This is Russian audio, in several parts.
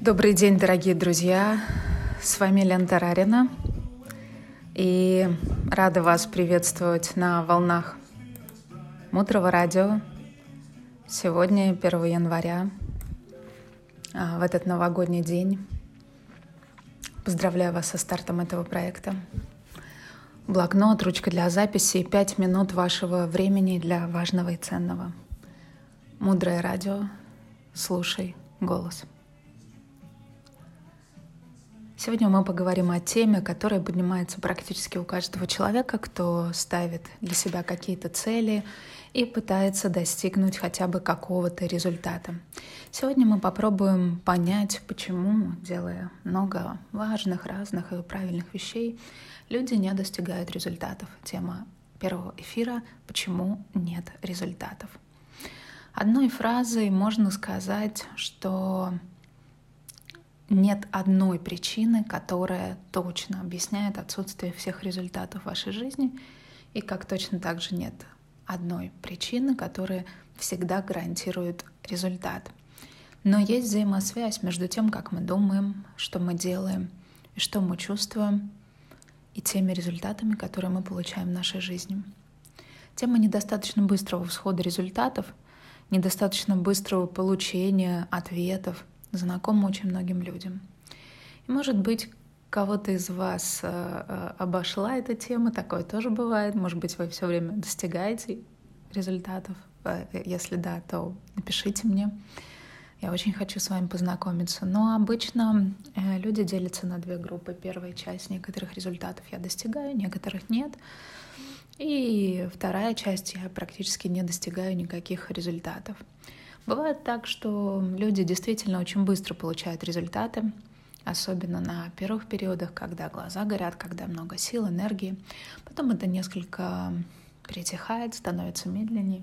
Добрый день, дорогие друзья! С вами Лена Тарарина. И рада вас приветствовать на волнах Мудрого радио. Сегодня, 1 января, а, в этот новогодний день. Поздравляю вас со стартом этого проекта. Блокнот, ручка для записи и пять минут вашего времени для важного и ценного. Мудрое радио. Слушай голос. Сегодня мы поговорим о теме, которая поднимается практически у каждого человека, кто ставит для себя какие-то цели и пытается достигнуть хотя бы какого-то результата. Сегодня мы попробуем понять, почему, делая много важных, разных и правильных вещей, люди не достигают результатов. Тема первого эфира «Почему нет результатов?». Одной фразой можно сказать, что нет одной причины, которая точно объясняет отсутствие всех результатов вашей жизни, и как точно так же нет одной причины, которая всегда гарантирует результат. Но есть взаимосвязь между тем, как мы думаем, что мы делаем и что мы чувствуем, и теми результатами, которые мы получаем в нашей жизни. Тема недостаточно быстрого всхода результатов, недостаточно быстрого получения ответов — знакома очень многим людям. И, может быть, кого-то из вас э, э, обошла эта тема, такое тоже бывает. Может быть, вы все время достигаете результатов. Э, если да, то напишите мне. Я очень хочу с вами познакомиться. Но обычно люди делятся на две группы. Первая часть некоторых результатов я достигаю, некоторых нет. И вторая часть я практически не достигаю никаких результатов. Бывает так, что люди действительно очень быстро получают результаты, особенно на первых периодах, когда глаза горят, когда много сил, энергии. Потом это несколько перетихает, становится медленнее.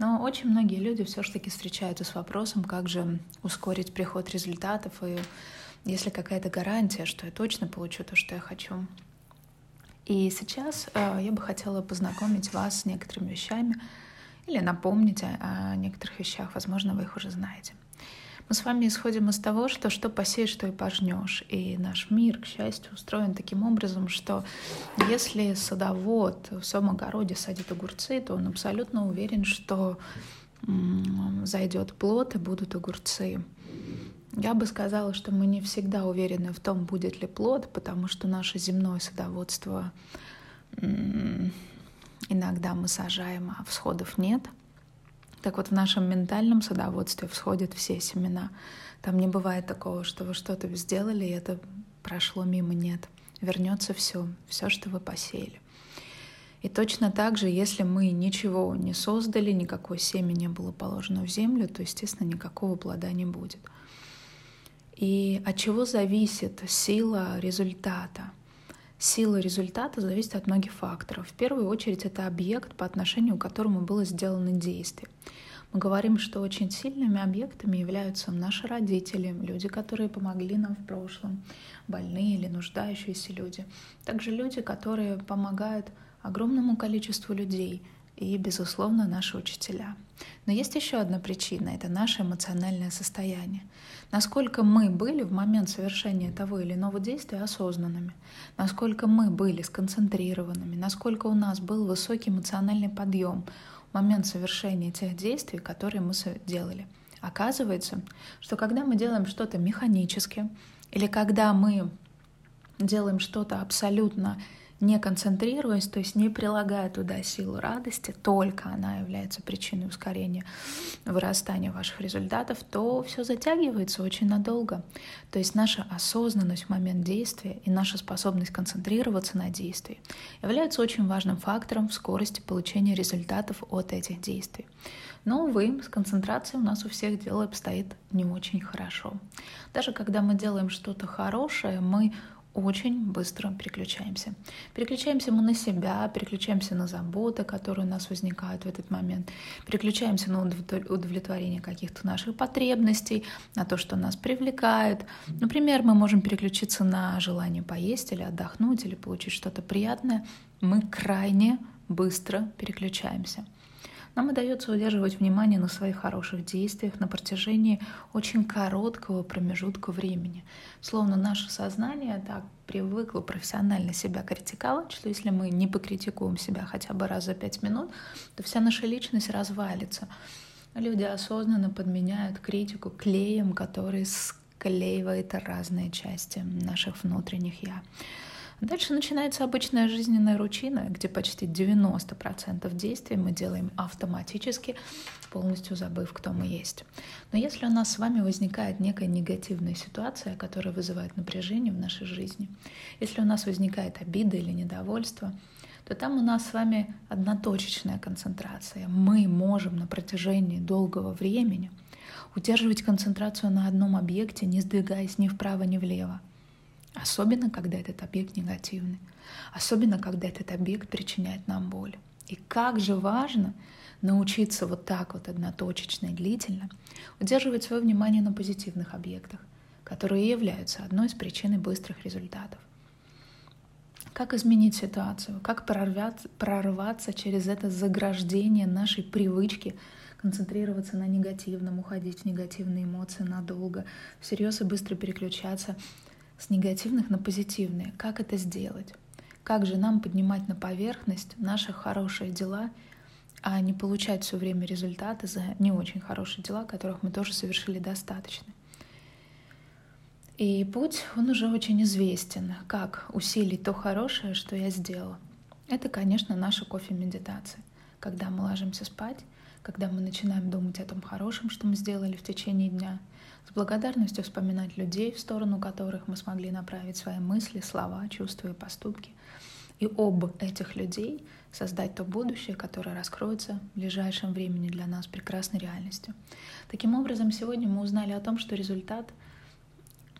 Но очень многие люди все-таки встречаются с вопросом, как же ускорить приход результатов, и есть ли какая-то гарантия, что я точно получу то, что я хочу. И сейчас э, я бы хотела познакомить вас с некоторыми вещами, или напомнить о, некоторых вещах, возможно, вы их уже знаете. Мы с вами исходим из того, что что посеешь, что и пожнешь. И наш мир, к счастью, устроен таким образом, что если садовод в своем огороде садит огурцы, то он абсолютно уверен, что зайдет плод и будут огурцы. Я бы сказала, что мы не всегда уверены в том, будет ли плод, потому что наше земное садоводство Иногда мы сажаем, а всходов нет. Так вот, в нашем ментальном садоводстве всходят все семена. Там не бывает такого, что вы что-то сделали, и это прошло мимо. Нет. Вернется все, все, что вы посеяли. И точно так же, если мы ничего не создали, никакое семя не было положено в землю, то, естественно, никакого плода не будет. И от чего зависит сила результата? Сила результата зависит от многих факторов. В первую очередь это объект, по отношению к которому было сделано действие. Мы говорим, что очень сильными объектами являются наши родители, люди, которые помогли нам в прошлом, больные или нуждающиеся люди. Также люди, которые помогают огромному количеству людей — и, безусловно, наши учителя. Но есть еще одна причина — это наше эмоциональное состояние. Насколько мы были в момент совершения того или иного действия осознанными, насколько мы были сконцентрированными, насколько у нас был высокий эмоциональный подъем в момент совершения тех действий, которые мы делали. Оказывается, что когда мы делаем что-то механически, или когда мы делаем что-то абсолютно не концентрируясь, то есть не прилагая туда силу радости, только она является причиной ускорения вырастания ваших результатов, то все затягивается очень надолго. То есть наша осознанность в момент действия и наша способность концентрироваться на действии являются очень важным фактором в скорости получения результатов от этих действий. Но, увы, с концентрацией у нас у всех дело обстоит не очень хорошо. Даже когда мы делаем что-то хорошее, мы очень быстро переключаемся. Переключаемся мы на себя, переключаемся на заботы, которые у нас возникают в этот момент, переключаемся на удовлетворение каких-то наших потребностей, на то, что нас привлекает. Например, мы можем переключиться на желание поесть или отдохнуть, или получить что-то приятное. Мы крайне быстро переключаемся. Нам удается удерживать внимание на своих хороших действиях на протяжении очень короткого промежутка времени. Словно наше сознание так привыкло профессионально себя критиковать, что если мы не покритикуем себя хотя бы раз за пять минут, то вся наша личность развалится. Люди осознанно подменяют критику клеем, который склеивает разные части наших внутренних «я». Дальше начинается обычная жизненная рутина, где почти 90% действий мы делаем автоматически, полностью забыв, кто мы есть. Но если у нас с вами возникает некая негативная ситуация, которая вызывает напряжение в нашей жизни, если у нас возникает обида или недовольство, то там у нас с вами одноточечная концентрация. Мы можем на протяжении долгого времени удерживать концентрацию на одном объекте, не сдвигаясь ни вправо, ни влево. Особенно, когда этот объект негативный. Особенно, когда этот объект причиняет нам боль. И как же важно научиться вот так вот одноточечно и длительно удерживать свое внимание на позитивных объектах, которые являются одной из причин быстрых результатов. Как изменить ситуацию? Как прорваться, прорваться через это заграждение нашей привычки концентрироваться на негативном, уходить в негативные эмоции надолго, всерьез и быстро переключаться с негативных на позитивные. Как это сделать? Как же нам поднимать на поверхность наши хорошие дела, а не получать все время результаты за не очень хорошие дела, которых мы тоже совершили достаточно? И путь, он уже очень известен. Как усилить то хорошее, что я сделала? Это, конечно, наша кофе-медитация. Когда мы ложимся спать, когда мы начинаем думать о том хорошем, что мы сделали в течение дня — с благодарностью вспоминать людей, в сторону которых мы смогли направить свои мысли, слова, чувства и поступки. И об этих людей создать то будущее, которое раскроется в ближайшем времени для нас прекрасной реальностью. Таким образом, сегодня мы узнали о том, что результат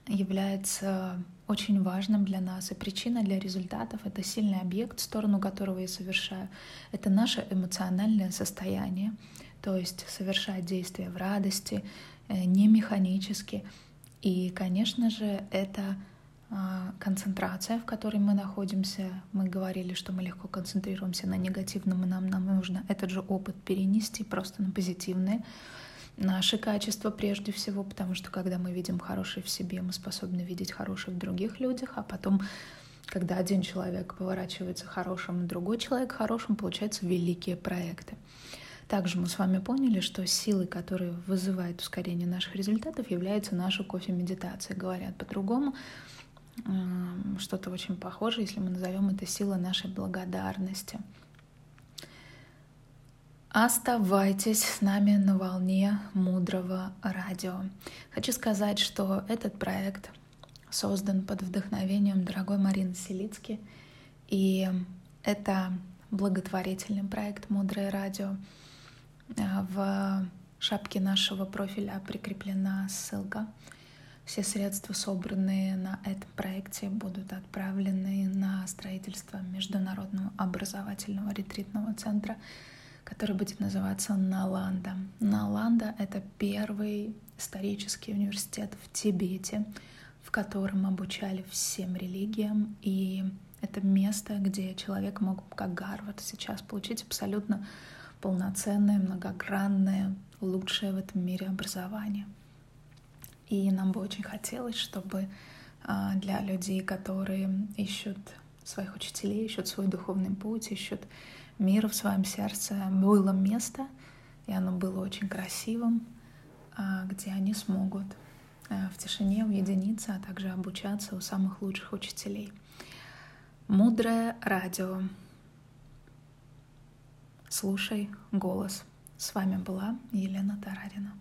является очень важным для нас. И причина для результатов — это сильный объект, сторону которого я совершаю. Это наше эмоциональное состояние, то есть совершать действия в радости, не механически. И, конечно же, это а, концентрация, в которой мы находимся. Мы говорили, что мы легко концентрируемся на негативном, и нам, нам нужно этот же опыт перенести просто на позитивные. Наши качества прежде всего, потому что когда мы видим хорошее в себе, мы способны видеть хорошее в других людях, а потом, когда один человек поворачивается хорошим, другой человек хорошим, получаются великие проекты. Также мы с вами поняли, что силой, которые вызывают ускорение наших результатов, является наша кофе-медитация. Говорят по-другому, что-то очень похожее, если мы назовем это сила нашей благодарности. Оставайтесь с нами на волне мудрого радио. Хочу сказать, что этот проект создан под вдохновением дорогой Марины Селицки, и это благотворительный проект «Мудрое радио», в шапке нашего профиля прикреплена ссылка. Все средства, собранные на этом проекте, будут отправлены на строительство Международного образовательного ретритного центра, который будет называться Наланда. Наланда — это первый исторический университет в Тибете, в котором обучали всем религиям, и это место, где человек мог, как Гарвард, сейчас получить абсолютно полноценное, многогранное, лучшее в этом мире образование. И нам бы очень хотелось, чтобы а, для людей, которые ищут своих учителей, ищут свой духовный путь, ищут мир в своем сердце, было место, и оно было очень красивым, а, где они смогут а, в тишине уединиться, а также обучаться у самых лучших учителей. Мудрое радио Слушай голос. С вами была Елена Тарарина.